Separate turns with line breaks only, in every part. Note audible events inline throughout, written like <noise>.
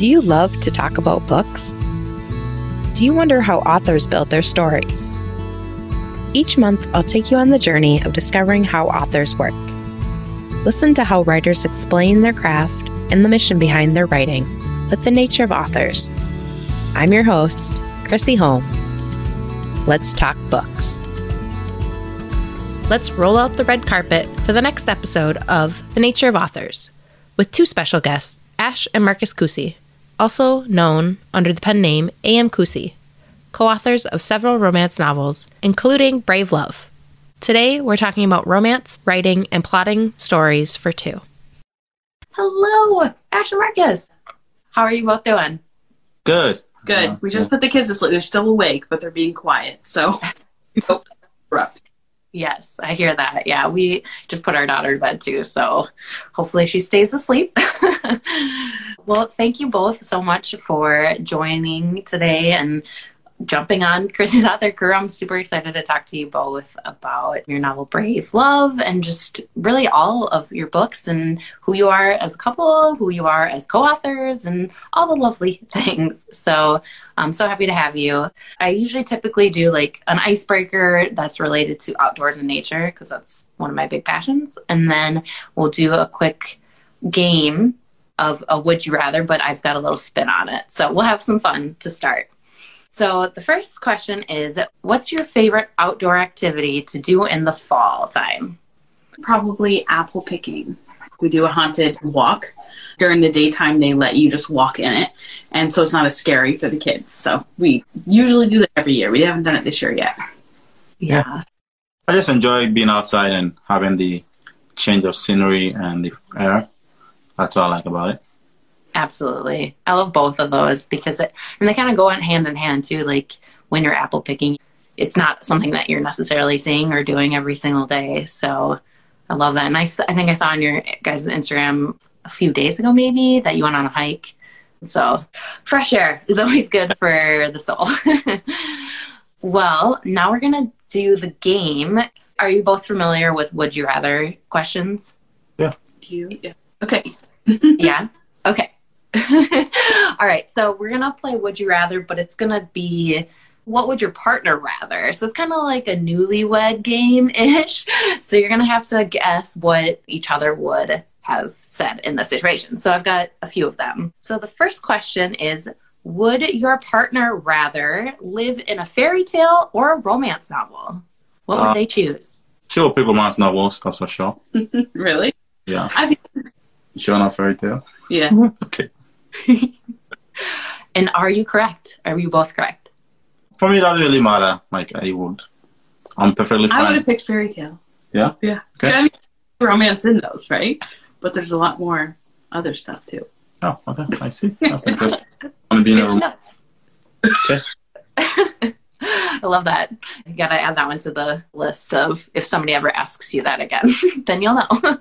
Do you love to talk about books? Do you wonder how authors build their stories? Each month, I'll take you on the journey of discovering how authors work. Listen to how writers explain their craft and the mission behind their writing with the nature of authors. I'm your host, Chrissy Holm. Let's talk books. Let's roll out the red carpet for the next episode of The Nature of Authors with two special guests, Ash and Marcus Kusi, also known under the pen name A.M. Kusi, co authors of several romance novels, including Brave Love. Today, we're talking about romance, writing, and plotting stories for two. Hello, Ash and Marcus. How are you both doing?
Good.
Good.
Uh,
we just
yeah.
put the kids to sleep. They're still awake, but they're being quiet. So <laughs> we hope that's abrupt.
Yes, I hear that. Yeah, we just put our daughter to bed too, so hopefully she stays asleep. <laughs> well, thank you both so much for joining today and jumping on Chris's <laughs> author crew. I'm super excited to talk to you both about your novel Brave Love and just really all of your books and who you are as a couple, who you are as co-authors, and all the lovely <laughs> things. So I'm so happy to have you. I usually typically do like an icebreaker that's related to outdoors and nature because that's one of my big passions. And then we'll do a quick game of a would you rather, but I've got a little spin on it. So we'll have some fun to start. So the first question is what's your favorite outdoor activity to do in the fall time?
Probably apple picking. We do a haunted walk. During the daytime, they let you just walk in it. And so it's not as scary for the kids. So we usually do that every year. We haven't done it this year yet.
Yeah.
I just enjoy being outside and having the change of scenery and the air. That's what I like about it.
Absolutely. I love both of those because it, and they kind of go in hand in hand too. Like when you're apple picking, it's not something that you're necessarily seeing or doing every single day. So I love that. And I, I think I saw on your guys' Instagram a few days ago, maybe that you went on a hike. So fresh air is <laughs> always good for the soul. <laughs> well, now we're going to do the game. Are you both familiar with Would You Rather questions?
Do you? Yeah. Okay. <laughs>
yeah. Okay. <laughs> All right. So we're gonna play Would You Rather, but it's gonna be what would your partner rather? So it's kind of like a newlywed game ish. <laughs> So you're gonna have to guess what each other would have said in the situation. So I've got a few of them. So the first question is Would your partner rather live in a fairy tale or a romance novel? What would
Uh,
they choose?
Sure, people might romance novels, that's for sure. <laughs>
really?
Yeah.
I think,
Sure, not fairy tale.
yeah.
Okay. <laughs>
And are you correct? Are you both correct?
For me, it doesn't really matter. Like, I would. I'm perfectly fine.
I would
fine.
have picked fairy tale.
Yeah?
Yeah.
Okay.
I mean, romance in those, right? But there's a lot more other stuff too.
Oh, okay. I see. That's interesting. I want to be in a
Good to
room. Okay. <laughs>
I love that. You gotta add that one to the list of if somebody ever asks you that again, <laughs> then you'll know.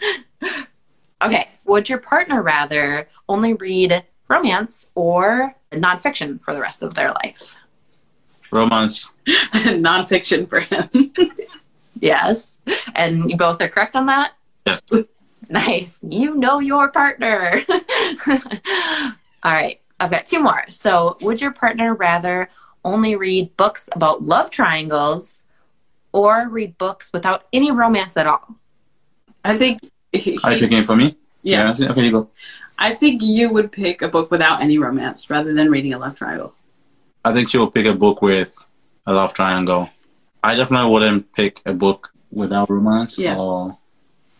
okay. Would your partner rather only read romance or nonfiction for the rest of their life?
Romance. <laughs>
Nonfiction for him. <laughs>
Yes. And you both are correct on that?
Yes. <laughs>
Nice. You know your partner. All right. I've got two more. So, would your partner rather only read books about love triangles or read books without any romance at all?
I think. He,
Are you picking for me?
yeah.
I see. Okay, you go.
I think you would pick a book without any romance rather than reading a love triangle.
I think she will pick a book with a love triangle. I definitely wouldn't pick a book without romance.
Yeah.
Or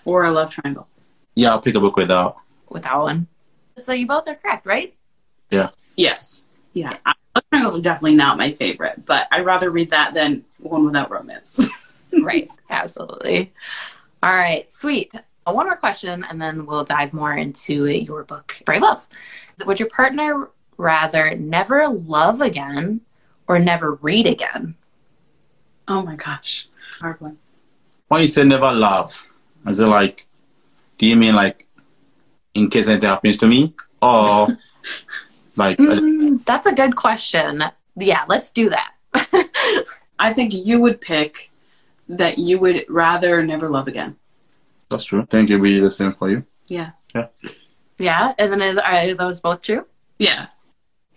Or a love triangle.
yeah, I'll pick a book without.
Without one. So, you both are correct, right? Yeah.
Yes. Yeah. I- Love triangles are definitely not my favorite, but I'd rather read that than one without romance. <laughs>
right. Absolutely. All right. Sweet. One more question, and then we'll dive more into your book, Brave Love. Would your partner rather never love again or never read again?
oh my gosh. Hard one.
When you say never love, is it like, do you mean like in case anything happens to me? Or <laughs> like,
Mm, that's a good question. Yeah, let's do that. <laughs>
I think you would pick that you would rather never love again.
That's true. I think it'll be the same for you.
Yeah.
yeah, Yeah. and then is, are those both true?
Yeah.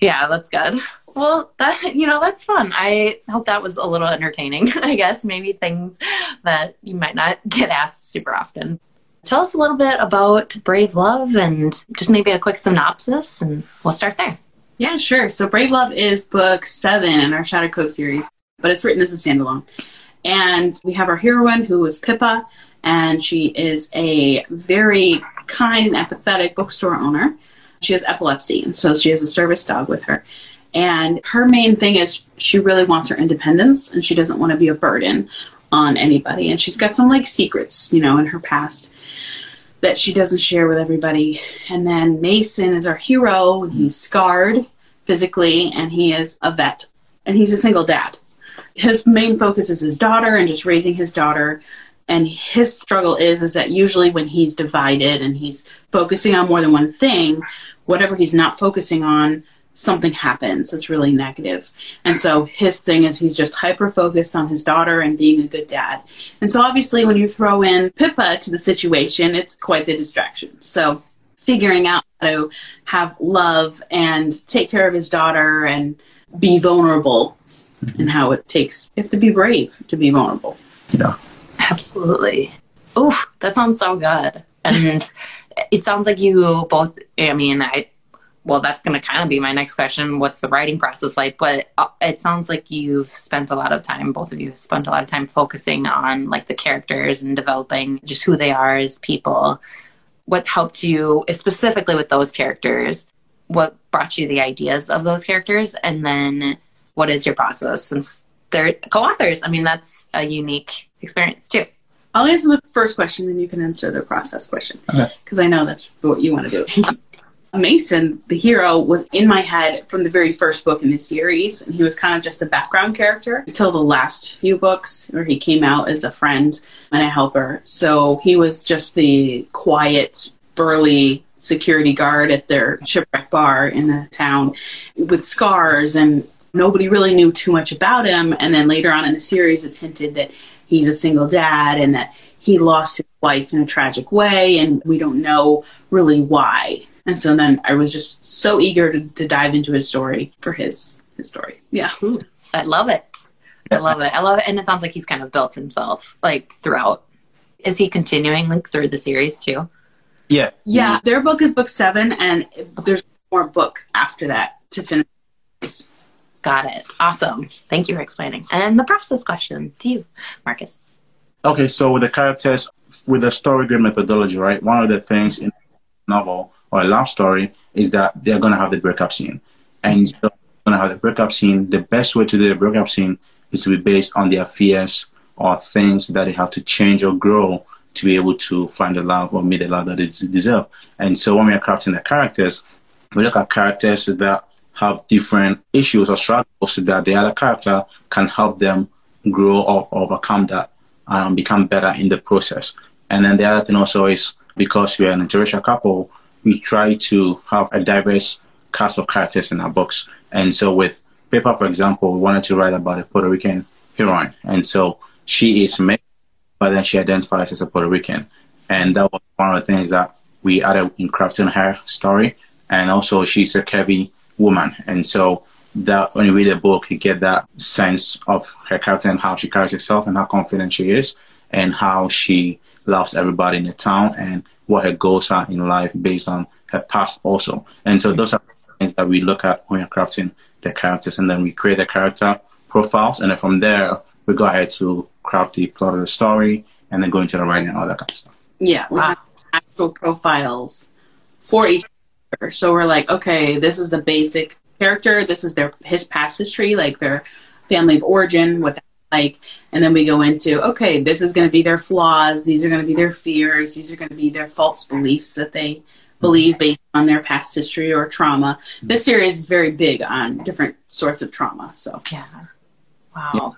Yeah, that's good. Well, that you know, that's fun. I hope that was a little entertaining. <laughs> I guess maybe things that you might not <laughs> get asked super often. Tell us a little bit about Brave Love and just maybe a quick synopsis, and we'll start there.
Yeah, sure. So Brave Love is book seven in our Shattered Cove series, but it's written as a standalone. And we have our heroine who is Pippa, and she is a very kind and empathetic bookstore owner. She has epilepsy, and so she has a service dog with her. And her main thing is she really wants her independence and she doesn't want to be a burden on anybody. And she's got some like secrets, you know, in her past that she doesn't share with everybody. And then Mason is our hero. He's scarred physically and he is a vet and he's a single dad. His main focus is his daughter and just raising his daughter. And his struggle is is that usually when he's divided and he's focusing on more than one thing, whatever he's not focusing on something happens that's really negative. And so his thing is he's just hyper focused on his daughter and being a good dad. And so obviously when you throw in Pippa to the situation, it's quite the distraction. So figuring out how to have love and take care of his daughter and be vulnerable mm-hmm. and how it takes you have to be brave to be vulnerable.
Yeah.
Absolutely. Oof, that sounds so good. And it sounds like you both I mean, I well, that's going to kind of be my next question. What's the writing process like? But uh, it sounds like you've spent a lot of time, both of you have spent a lot of time focusing on like the characters and developing just who they are as people. What helped you specifically with those characters? What brought you the ideas of those characters? And then what is your process since they're co authors? I mean, that's a unique experience too.
I'll answer the first question, and you can answer the process question because okay. I know that's what you want to do. <laughs> Mason, the hero, was in my head from the very first book in the series, and he was kind of just a background character until the last few books where he came out as a friend and a helper. So he was just the quiet, burly security guard at their shipwreck bar in the town with scars and nobody really knew too much about him and then later on in the series it's hinted that he's a single dad and that he lost his wife in a tragic way and we don't know really why and so then I was just so eager to, to dive into his story for his his story. Yeah.
Ooh, I love it. I love it. I love it. And it sounds like he's kind of built himself like throughout. Is he continuing like through the series too?
Yeah.
Yeah. Their book is book seven and there's more book after that to finish.
Got it. Awesome. Thank you for explaining. And the process question to you, Marcus.
Okay, so with the characters, with the story grid methodology, right? One of the things in novel or a love story is that they're going to have the breakup scene. And so going to have the breakup scene. The best way to do the breakup scene is to be based on their fears or things that they have to change or grow to be able to find the love or meet the love that they deserve. And so when we are crafting the characters, we look at characters that have different issues or struggles that the other character can help them grow or overcome that and become better in the process. And then the other thing also is because we are an interracial couple, we try to have a diverse cast of characters in our books. And so with Pippa, for example, we wanted to write about a Puerto Rican heroine. And so she is mixed, but then she identifies as a Puerto Rican. And that was one of the things that we added in crafting her story. And also she's a curvy woman. And so that when you read the book, you get that sense of her character and how she carries herself and how confident she is and how she loves everybody in the town and what her goals are in life based on her past also. And so those are things that we look at when we're crafting the characters and then we create the character profiles and then from there we go ahead to craft the plot of the story and then go into the writing and all that kind of stuff.
Yeah. Wow. Actual profiles for each character. So we're like, okay, this is the basic character, this is their his past history, like their family of origin, what like. And then we go into okay this is going to be their flaws. These are going to be their fears. These are going to be their false beliefs that they believe based on their past history or trauma. This series is very big on different sorts of trauma so.
Yeah. Wow.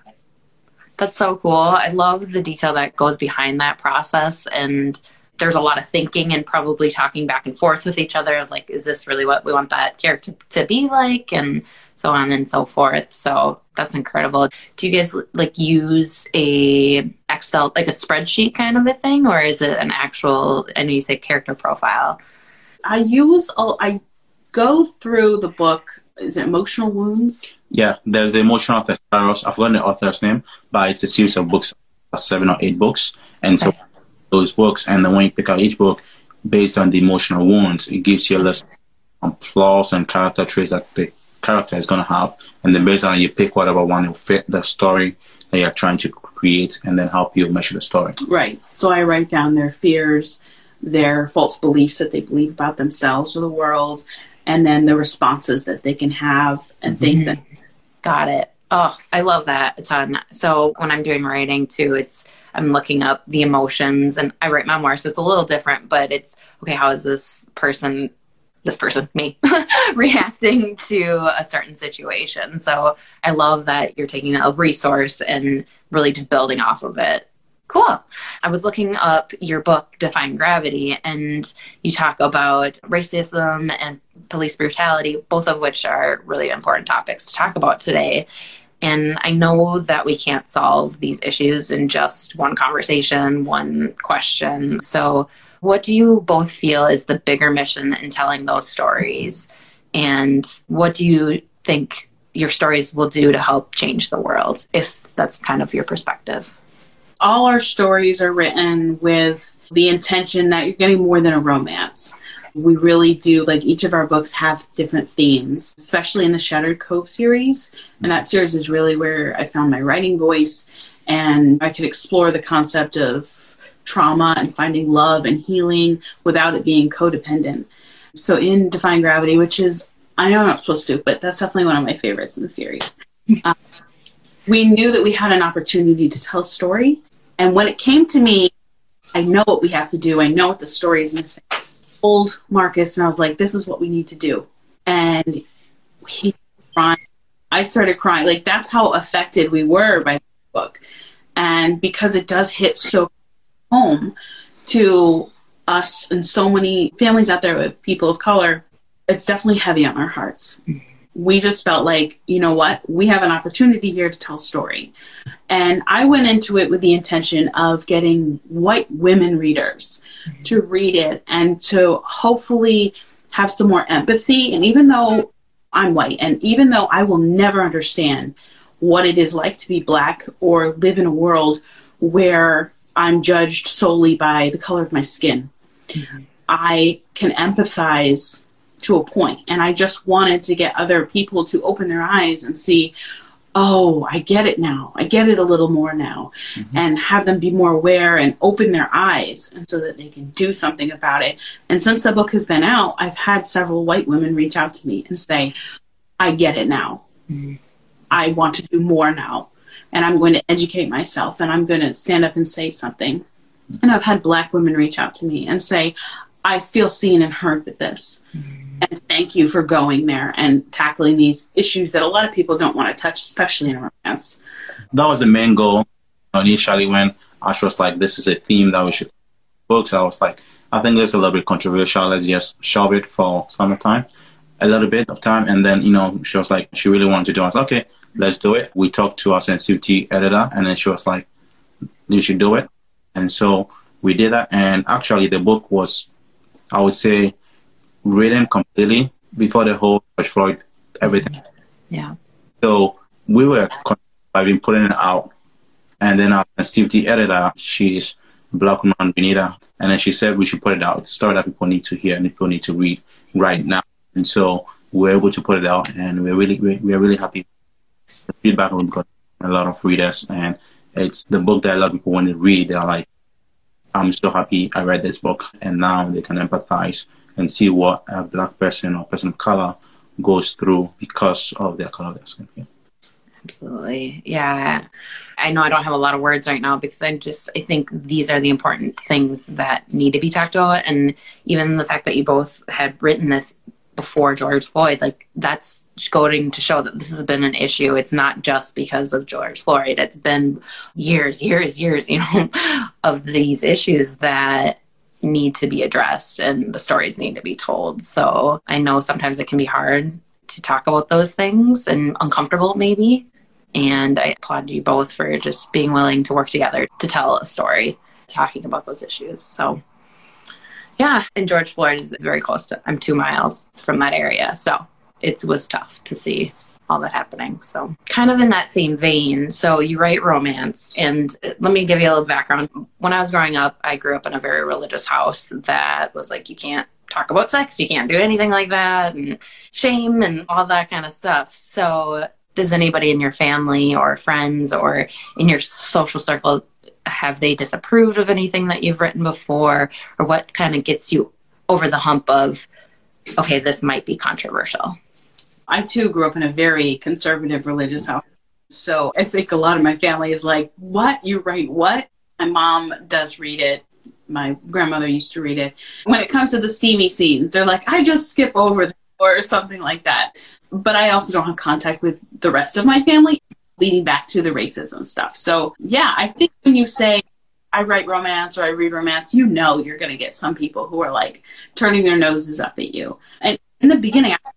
That's so cool. I love the detail that goes behind that process and there's a lot of thinking and probably talking back and forth with each other of like is this really what we want that character to be like and so on and so forth so that's incredible do you guys like use a excel like a spreadsheet kind of a thing or is it an actual i know you say character profile
i use i go through the book. Is it Emotional Wounds?
Yeah, there's the emotional thesaurus. I've forgotten the author's name, but it's a series of books, seven or eight books. And so those books, and then when you pick out each book based on the emotional wounds, it gives you a list of flaws and character traits that the character is going to have. And then based on it, you pick whatever one will fit the story that you're trying to create and then help you measure the story.
Right. So I write down their fears, their false beliefs that they believe about themselves or the world, and then the responses that they can have and things mm-hmm. that
Got it. Oh, I love that a ton. So when I'm doing writing too, it's I'm looking up the emotions and I write memoirs, so it's a little different, but it's okay, how is this person this person, me, <laughs> reacting to a certain situation. So I love that you're taking a resource and really just building off of it. Cool. I was looking up your book, Defying Gravity, and you talk about racism and police brutality, both of which are really important topics to talk about today. And I know that we can't solve these issues in just one conversation, one question. So, what do you both feel is the bigger mission in telling those stories? And what do you think your stories will do to help change the world, if that's kind of your perspective?
all our stories are written with the intention that you're getting more than a romance. We really do, like, each of our books have different themes, especially in the Shattered Cove series. And that series is really where I found my writing voice, and I could explore the concept of trauma and finding love and healing without it being codependent. So, in Defying Gravity, which is, I know I'm not supposed to, but that's definitely one of my favorites in the series. <laughs> Um, we knew that we had an opportunity to tell a story. And when it came to me, I know what we have to do. I know what the story is missing. Old Marcus, and I was like, this is what we need to do. And he. I started crying. Like that's how affected we were by the book. And because it does hit so home to us and so many families out there with people of color, it's definitely heavy on our hearts we just felt like, you know what, we have an opportunity here to tell story. And I went into it with the intention of getting white women readers. To read it and to hopefully have some more empathy. And even though I'm white, and even though I will never understand what it is like to be black or live in a world where I'm judged solely by the color of my skin, mm-hmm. I can empathize to a point. And I just wanted to get other people to open their eyes and see, oh, I get it now. I get it a little more now. Mm-hmm. And have them be more aware and open their eyes and so that they can do something about it. And since the book has been out, I've had several white women reach out to me and say, I get it now. Mm-hmm. I want to do more now. And I'm going to educate myself and I'm going to stand up and say something. And I've had black women reach out to me and say, I feel seen and heard with this. Mm-hmm and thank you for going there and tackling these issues that a lot of people don't want to touch, especially in romance.
That was the main goal initially when Ash was like, this is a theme that we should books. I was like, I think it's a little bit controversial. Let's just shove it for summertime, a little bit of time. And then, you know, she was like, she really wanted to do it. I was like, okay, let's do it. We talked to our sensitivity editor and then she was like, you should do it. And so we did that. And actually the book was, I would say, written completely before the whole George Floyd everything.
Yeah.
So we were I've been putting it out, and then our sensitivity editor, she's black woman Benita, and then she said we should put it out. It's a story that people need to hear and people need to read right now. And so we're able to put it out, and we're really we're really happy. The feedback we've got a lot of readers, and it's the book that a lot of people want to read. They're like, I'm so happy I read this book, and now they can empathize and see what a black person or person of color goes through because of their color of their skin. Yeah.
Absolutely. Yeah. I know I don't have a lot of words right now because I just I think these are the important things that need to be talked about and even the fact that you both had written this before George Floyd like that's going to show that this has been an issue. It's not just because of George Floyd. It's been years, years, years, <laughs> you know, of these issues that need to be addressed and the stories need to be told. So I know sometimes it can be hard to talk about those things and uncomfortable maybe. And I applaud you both for just being willing to work together to tell a story, talking about those issues. So Yeah, and George Floyd is very close to. I'm two miles from that area, so it was tough to see all that happening. So, kind of in that same vein. So, you write romance, and let me give you a little background. When I was growing up, I grew up in a very religious house that was like, you can't talk about sex, you can't do anything like that, and shame and all that kind of stuff. So, does anybody in your family or friends or in your social circle have they disapproved of anything that you've written before? Or what kind of gets you over the hump of okay this might be controversial?
I too grew up in a very conservative religious house. So i think a lot of my family is like what? You write what? My mom does read it. My grandmother used to read it. When it comes to the steamy scenes they're like i just skip over or something like that. But i also don't have contact with the rest of my family leading back to the racism stuff. So, yeah, I think when you say I write romance or I read romance, you know you're going to get some people who are like turning their noses up at you. And in the beginning, I was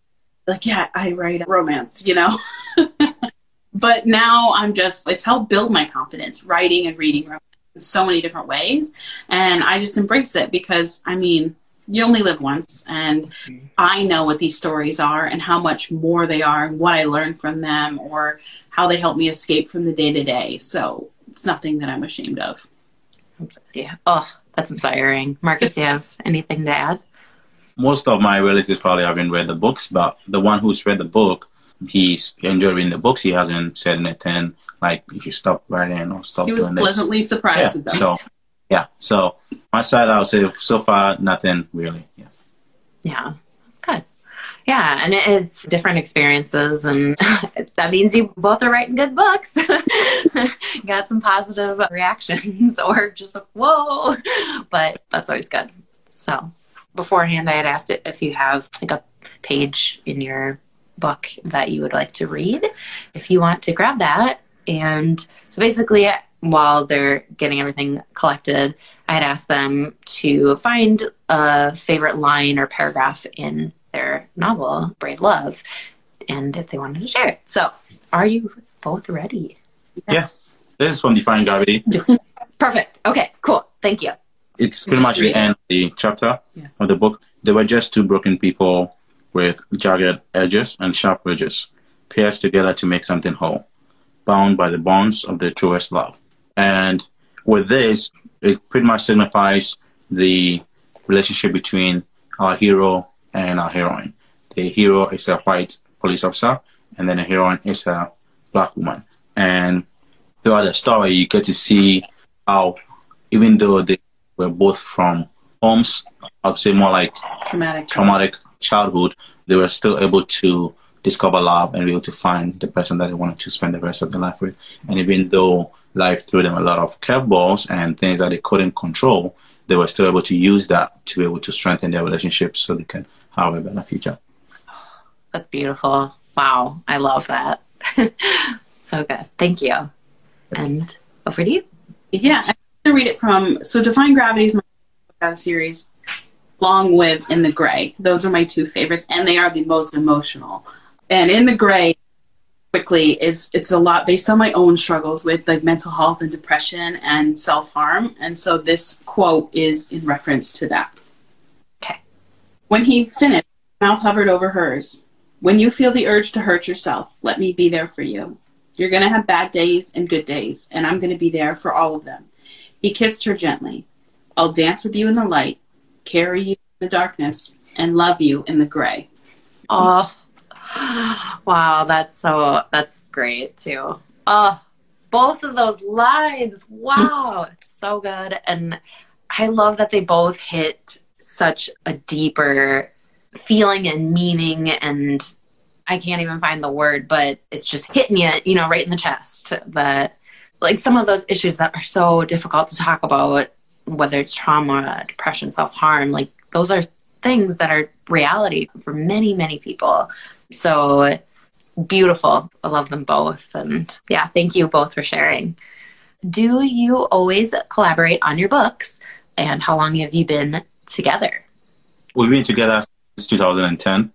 like, yeah, I write romance, you know? <laughs> but now I'm just, it's helped build my confidence writing and reading romance in so many different ways. And I just embrace it because, I mean, you only live once and mm-hmm. i know what these stories are and how much more they are and what i learned from them or how they help me escape from the day to day so it's nothing that i'm ashamed of
yeah oh that's inspiring marcus do you have anything to add
most of my relatives probably haven't read the books but the one who's read the book he's enjoyed reading the books he hasn't said anything like if you stop writing or stop
he was
doing
pleasantly
this.
surprised
yeah, so yeah. So my side, I would say so far nothing really. Yeah.
Yeah, That's good. Yeah, and it's different experiences, and <laughs> that means you both are writing good books. <laughs> Got some positive reactions, <laughs> or just like, whoa, but that's always good. So beforehand, I had asked if you have like a page in your book that you would like to read. If you want to grab that, and so basically, while they're getting everything collected, I had asked them to find a favorite line or paragraph in their novel, Brave Love, and if they wanted to share it. So, are you both ready?
Yes. Yeah. This is from Defying Gravity. <laughs>
Perfect. Okay, cool. Thank you.
It's pretty much the end of the chapter yeah. of the book. They were just two broken people with jagged edges and sharp ridges, pierced together to make something whole, bound by the bonds of their truest love. And with this, it pretty much signifies the relationship between our hero and our heroine. The hero is a white police officer, and then the heroine is a black woman. And throughout the story, you get to see how, even though they were both from homes, I would say more like
traumatic,
traumatic childhood, they were still able to discover love and be able to find the person that they wanted to spend the rest of their life with. And even though life threw them a lot of curveballs and things that they couldn't control, they were still able to use that to be able to strengthen their relationships so they can have a better future.
That's beautiful. Wow, I love that. <laughs> so good. Thank you. And over to you.
Yeah, I'm going to read it from so Defying Gravity is my series, along with In the Gray. Those are my two favorites, and they are the most emotional. And In the Gray, quickly is it's a lot based on my own struggles with like mental health and depression and self-harm. And so this quote is in reference to that.
Okay.
When he finished mouth hovered over hers. When you feel the urge to hurt yourself let me be there for you. You're going to have bad days and good days and i'm going to be there for all of them. He kissed her gently. I'll dance with you in the light carry you in the darkness and love you in the gray.
Oh wow, that's so that's great too. Oh, both of those lines. Wow, <laughs> so good. And I love that they both hit such a deeper feeling and meaning and I can't even find the word, but it's just hitting you, you know, right in the chest. That like some of those issues that are so difficult to talk about, whether it's trauma, depression, self harm, like those are things that are reality for many, many people. So beautiful. I love them both. And yeah, thank you both for sharing. Do you always collaborate on your books? And how long have you been together?
We've been together since 2010.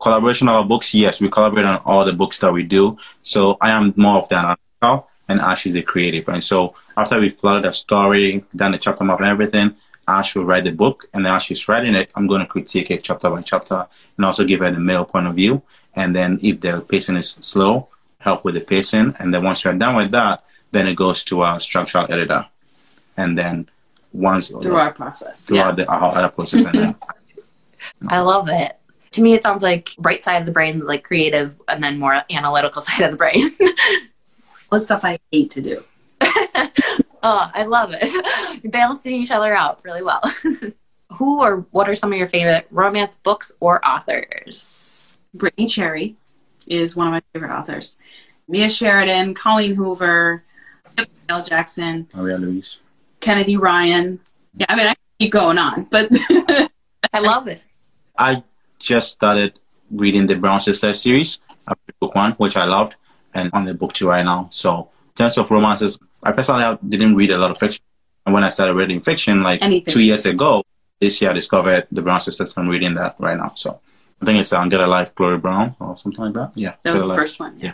Collaboration on our books, yes, we collaborate on all the books that we do. So I am more of the analytical and Ash is the creative. And so after we've plotted a story, done the chapter map and everything, Ash will write the book, and then as she's writing it, I'm going to critique it chapter by chapter, and also give her the male point of view. And then if the pacing is slow, help with the pacing. And then once you're done with that, then it goes to our structural editor, and then once
through our process.
throughout the our other process, and then <laughs>
I love it. To me, it sounds like right side of the brain, like creative, and then more analytical <laughs> side of the brain.
All the stuff I hate to do. <laughs>
oh, I love it. You're <laughs> balancing each other out really well. <laughs> Who or what are some of your favorite romance books or authors?
Brittainy Cherry is one of my favorite authors. Mia Sheridan, Colleen Hoover, L. Jackson,
Maria Louise.
Kennedy Ryan. Yeah, I mean, I keep going on, but <laughs>
I love it.
I just started reading the Brown Sisters series, after book one, which I loved, and on the book two right now. So, in terms of romances, I personally didn't read a lot of fiction. And when I started reading fiction, like two years ago, this year I discovered the Brown Sisters. I'm reading that right now. So, I think it's um, Get a Life, Chloe Brown, or something like that. Yeah.
that was the first one.
Yeah.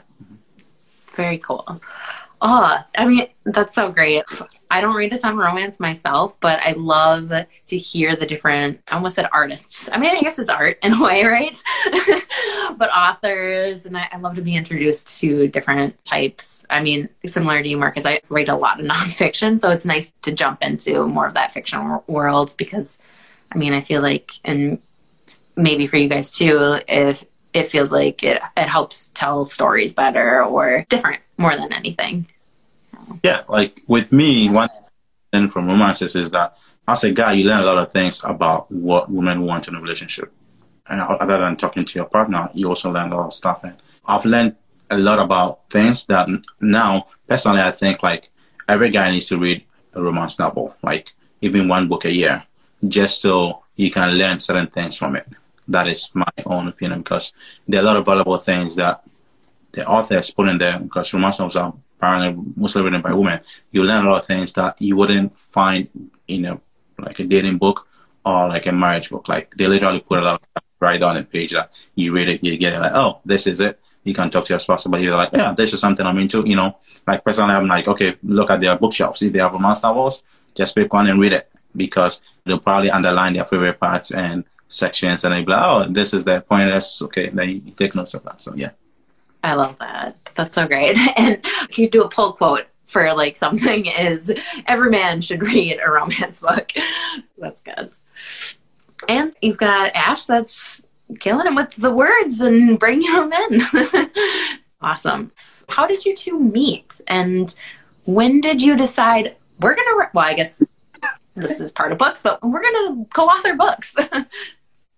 Very cool. Oh, I mean, that's so great. I don't read a ton of romance myself, but I love to hear the different, I almost said artists. I mean, I guess it's art in a way, right? <laughs> but authors, and I, I love to be introduced to different types. I mean, similar to you, Marcus, I write a lot of <laughs> nonfiction, so it's nice to jump into more of that fiction wor- world because, I mean, I feel like, and maybe for you guys too, if it feels like it, it helps tell stories better or different more than anything.
Yeah, like with me, one thing from romances is that as a guy, you learn a lot of things about what women want in a relationship. And other than talking to your partner, you also learn a lot of stuff. And I've learned a lot about things that now, personally, I think like every guy needs to read a romance novel, like even one book a year, just so you can learn certain things from it. That is my own opinion because there are a lot of valuable things that the author has put in there because romance novels are apparently mostly written by women. You learn a lot of things that you wouldn't find in a like a dating book or like a marriage book. Like they literally put a lot of right on the page that you read it, you get it like, oh, this is it. You can talk to your spouse about it. You're like, yeah, this is something I'm into. You know, like personally, I'm like, okay, look at their bookshelves. If they have romance novels, just pick one and read it because they'll probably underline their favorite parts and sections and they'll be like, oh, this is the point. That's okay. Then you take notes of that. So yeah.
I love that. That's so great. <laughs> And you do a pull quote for like something is every man should read a romance book. <laughs> That's good. And you've got Ash that's killing it with the words and bringing them in. <laughs> awesome. How did you two meet? And when did you decide we're going to, well, I guess this is part of books, but we're going to co author books?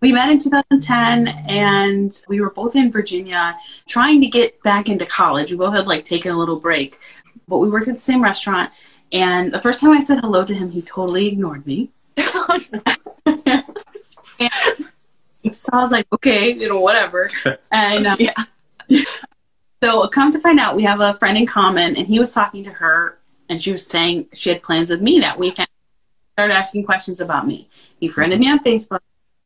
We met in 2010 and we were both in Virginia trying to get back into college. We both had like taken a little break, but we worked at the same restaurant. And the first time I said hello to him, he totally ignored me. <laughs> And so I was like, okay, you know, whatever. <laughs> And uh,
yeah. <laughs>
so come to find out, we have a friend in common, and he was talking to her, and she was saying she had plans with me that weekend. Started asking questions about me. He friended me on Facebook,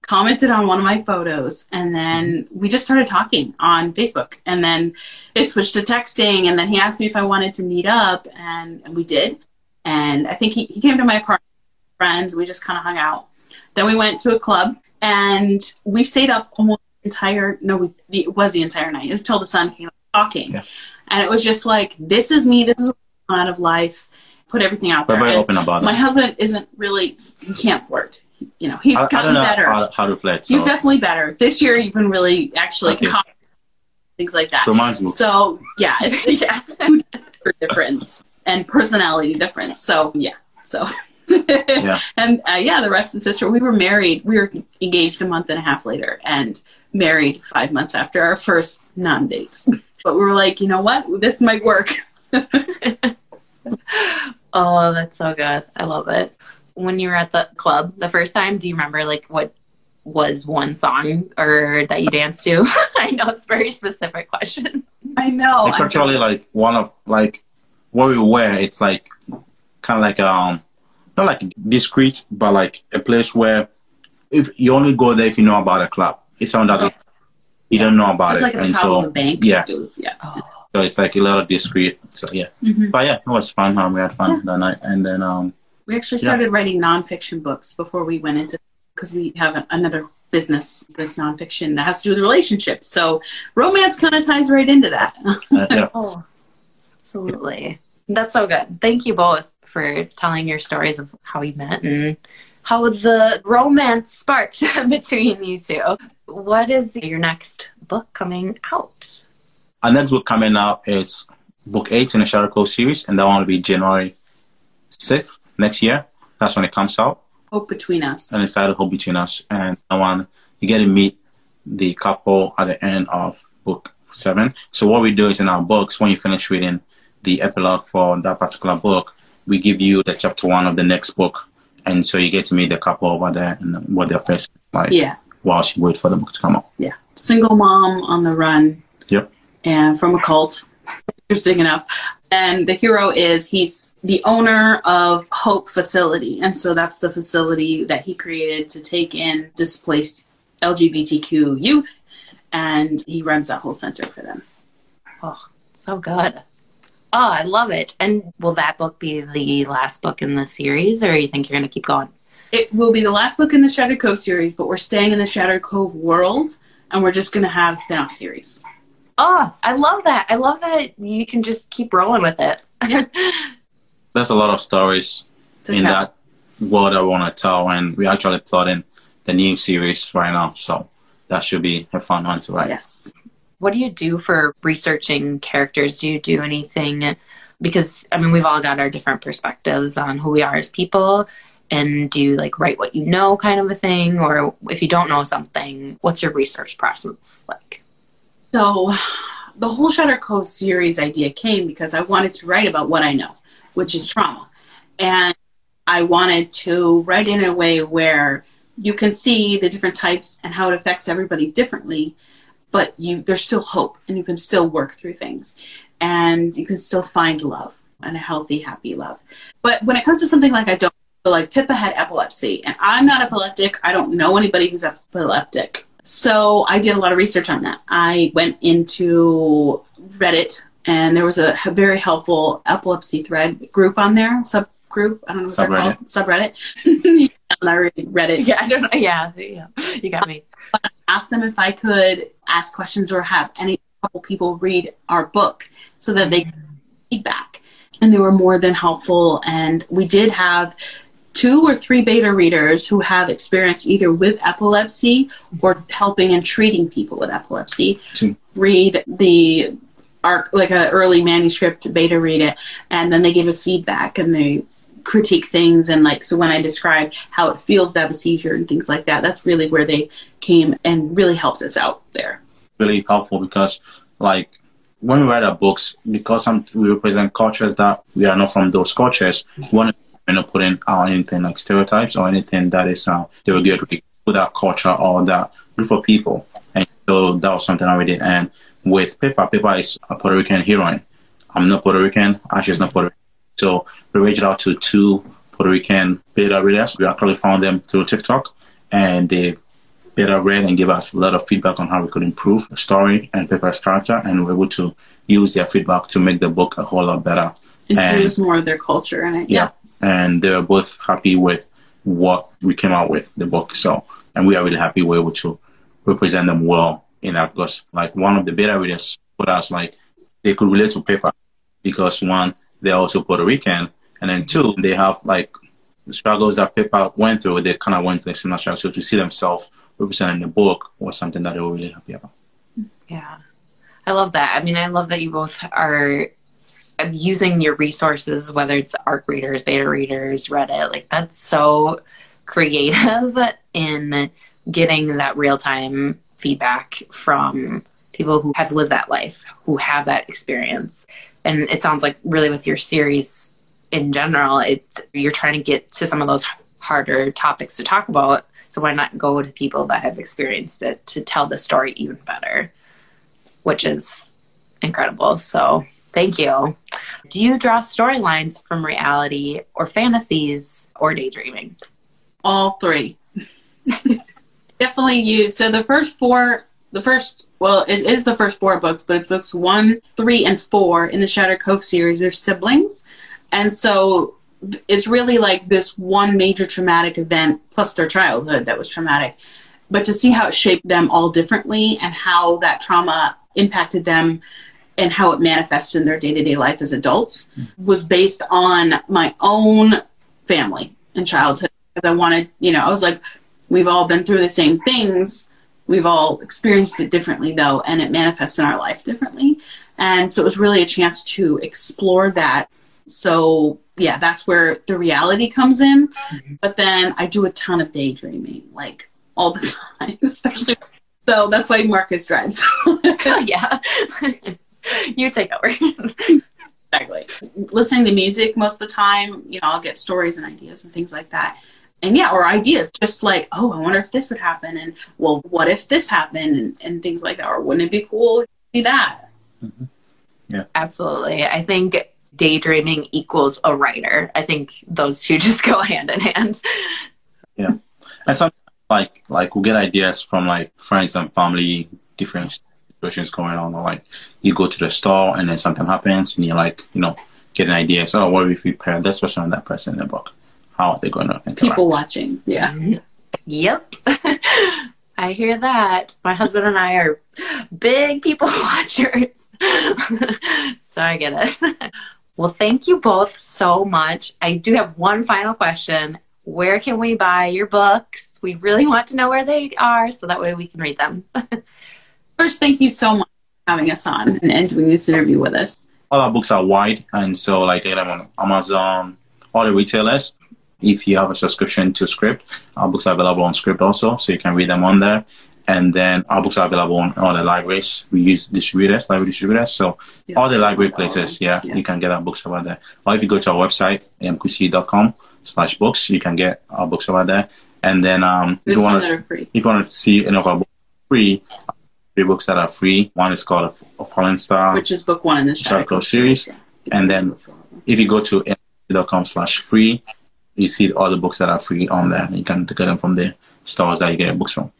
commented on one of my photos, and then mm-hmm. we just started talking on Facebook. And then it switched to texting, and then he asked me if I wanted to meet up, and, and we did. And I think he, he came to my apartment, with friends. We just kind of hung out. Then we went to a club, and we stayed up almost the entire. No, we, it was the entire night. It was till the sun came up talking,
Yeah.
and it was just like, this is me. This is want out of life. Put everything out
We're
there.
very
And
open about
my
it.
husband isn't really. He can't flirt. You know, he's
I, I
gotten
don't know
better.
how, how to flirt.
You're definitely better. This year, you've been really actually
Okay.
calm, things like that.
romance books.
So yeah, it's <laughs>
yeah.
difference and personality difference. So yeah, so
Yeah. <laughs>
and uh, yeah, the rest is history. We were married. We were engaged a month and a half later, and married five months after our first non-date. But we were like, you know what, this might work. <laughs>
Oh, that's so good. I love it. When you were at the club the first time, do you remember like what was one song or that you danced to? <laughs> I know it's a very specific question.
I know.
it's actually like one of like where we were. It's like kind of like um not like discreet, but like a place where if you only go there if you know about a club. If someone doesn't, you don't know about
It's
it,
like at the
and so
the bank.
yeah.
It was yeah.
So it's like a little discreet. So yeah,
Mhm.
but yeah, it was fun. Um, we had fun that night, and then um
We actually
Yeah.
started writing nonfiction books before we went into because we have a- another business, this nonfiction that has to do with relationships. So romance kind of ties right into that. <laughs>
Uh, yeah.
Oh, absolutely. That's so good. Thank you both for telling your stories of how you met and how the romance sparked <laughs> between you two. What is your next book coming out?
Our next book coming out is book eight in the Shattered Cove series, and that one will be January 6th next year. That's when it comes out.
Hope between us.
and it's titled Hope Between Us. And I want you get to meet the couple at the end of book seven. So what we do is in our books, when you finish reading the epilogue for that particular book, we give you the chapter one of the next book. And so you get to meet the couple over there and what their face is like
Yeah,
While she wait for the book to come out.
yeah. Single mom on the run
Yep.
And from a cult. <laughs> Interesting enough. And the hero is he's the owner of Hope Facility. And so that's the facility that he created to take in displaced LGBTQ youth. And he runs that whole center for them.
Oh, so good. Oh, I love it. And will that book be the last book in the series, or you think you're going to keep going?
It will be the last book in the Shattered Cove series, but we're staying in the Shattered Cove world and we're just going to have spin off series.
Oh, I love that. I love that you can just keep rolling with it. <laughs>
There's a lot of stories
To
in
tell.
that world I want to tell, and we're actually plotting the new series right now. So that should be a fun one to write.
Yes.
what do you do for researching characters? Do you do anything? Because I mean, we've all got our different perspectives on who we are as people. And do you like write what you know, kind of a thing, or if you don't know something, what's your research process like?
So, the whole Shattered Cove series idea came because I wanted to write about what I know, which is trauma. And I wanted to write in a way where you can see the different types and how it affects everybody differently, but you there's still hope and you can still work through things and you can still find love and a healthy, happy love. But when it comes to something like I don't so like Pippa had epilepsy and I'm not epileptic. I don't know anybody who's epileptic. So I did a lot of research on that. I went into Reddit and there was a very helpful epilepsy thread group on there, subgroup. I don't know what they're called. Subreddit. and I read Reddit.
Yeah, I don't know. Yeah, yeah, you got me.
Asked them if I could ask questions or have any couple people read our book so that they mm-hmm. could feedback. And they were more than helpful. And we did have two or three beta readers who have experience either with epilepsy or helping and treating people with epilepsy
Two.
read the arc like an early manuscript beta read it and then they gave us feedback and they critique things and like so when i describe how it feels to have a seizure and things like that that's really where they came and really helped us out there
really helpful because like when we write our books, because some, we represent cultures that we are not from those cultures, we want to you know, put in uh, anything like stereotypes or anything that is uh, derogatory to that culture or that group of people. And so that was something I did. And with Pippa, Pippa is a Puerto Rican heroine. I'm not Puerto Rican. Ashley's not Puerto Rican. So we reached out to two Puerto Rican beta readers. We actually found them through TikTok and they beta read and gave us a lot of feedback on how we could improve the story and Pippa's character. And we were able to use their feedback to make the book a whole lot better.
introduce more of their culture in it
Yeah. And they were both happy with what we came out with, the book. So, and we are really happy we were able to represent them well in that because like one of the beta readers put us like they could relate to Pippa because one, they're also Puerto Rican. And then two, they have like the struggles that Pippa went through. They kind of went through similar struggles. So to see themselves represented in the book was something that they were really happy about.
Yeah. I love that. I mean, I love that you both are using your resources, whether it's ARC readers, beta readers, Reddit. Like, that's so creative in getting that real time feedback from people who have lived that life, who have that experience. And it sounds like, really, with your series in general, it you're trying to get to some of those harder topics to talk about. So, why not go to people that have experienced it to tell the story even better? which is incredible. So thank you. Do you draw storylines from reality or fantasies or daydreaming?
all three <laughs> definitely use so the first four the first well it is the first four books but it's books one three and four in the shattered cove series they're siblings and so it's really like this one major traumatic event plus their childhood that was traumatic. But to see how it shaped them all differently and how that trauma impacted them and how it manifests in their day to day life as adults was based on my own family and childhood. Because I wanted, you know, I was like, we've all been through the same things. We've all experienced it differently, though, and it manifests in our life differently. And so it was really a chance to explore that. So, yeah, that's where the reality comes in. But then I do a ton of daydreaming, like all the <laughs> time, especially. So that's why Marcus drives. <laughs>
yeah. <laughs> <laughs> you take over. <laughs>
exactly. Listening to music most of the time, you know, I'll get stories and ideas and things like that. And yeah, or ideas just like, oh, I wonder if this would happen. And well, what if this happened? And, and things like that. Or wouldn't it be cool to see that? Mm-hmm. Yeah.
Absolutely. I think daydreaming equals a writer. I think those two <laughs> just go hand in hand.
Yeah. And sometimes like like we get ideas from like friends and family, different situations going on, or like you go to the store and then something happens and you're like, you know, get an idea. So, oh, what if we pair this person and that person in the book? How are they going to interact?
People watching. Yeah.
Yep. <laughs> I hear that. My husband and I are big people <laughs> watchers. <laughs> so I get it. Well, thank you both so much. I do have one final question. Where can we buy your books? We really want to know where they are so that way we can read them.
First, thank you so much for having us on and, and doing this interview with us.
All our books are wide, and so like them on Amazon, all the retailers. If you have a subscription to Scribd, our books are available on Scribd also, so you can read them on there. And then our books are available on all the libraries. We use distributors, library distributors. So
Yeah.
all the library places, yeah,
Yeah.
you can get our books over there. Or if you go to our website, amkusi.com slash books, you can get our books over there. And then um, if you
wanna, free.
if you want to see any of our books free, three books that are free. One is called A, a Fallen Star.
Which is book one in the
Shark
Shadow
Code series.
Yeah.
And then if you go to amkusi.com slash free, you see all the books that are free on there. You can get them from the stores that you get your books from.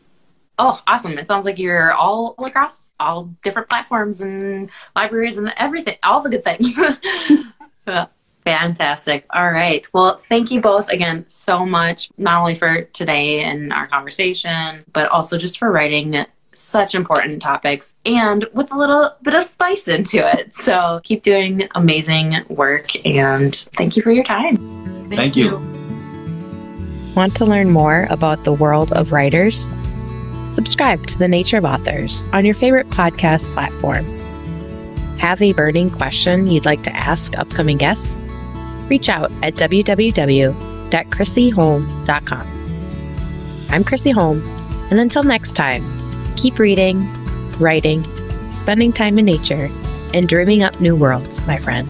Oh, awesome. It sounds like you're all across all different platforms and libraries and everything, all the good things. <laughs> Fantastic. All right. Well, thank you both again so much, not only for today and our conversation, but also just for writing such important topics and with a little bit of spice into it. So keep doing amazing work and thank you for your time.
Thank you.
Want to learn more about the world of writers? Subscribe to The Nature of Authors on your favorite podcast platform. Have a burning question you'd like to ask upcoming guests? Reach out at www.chrissyholm.com. I'm Chrissy Holm, and until next time, keep reading, writing, spending time in nature, and dreaming up new worlds, my friend.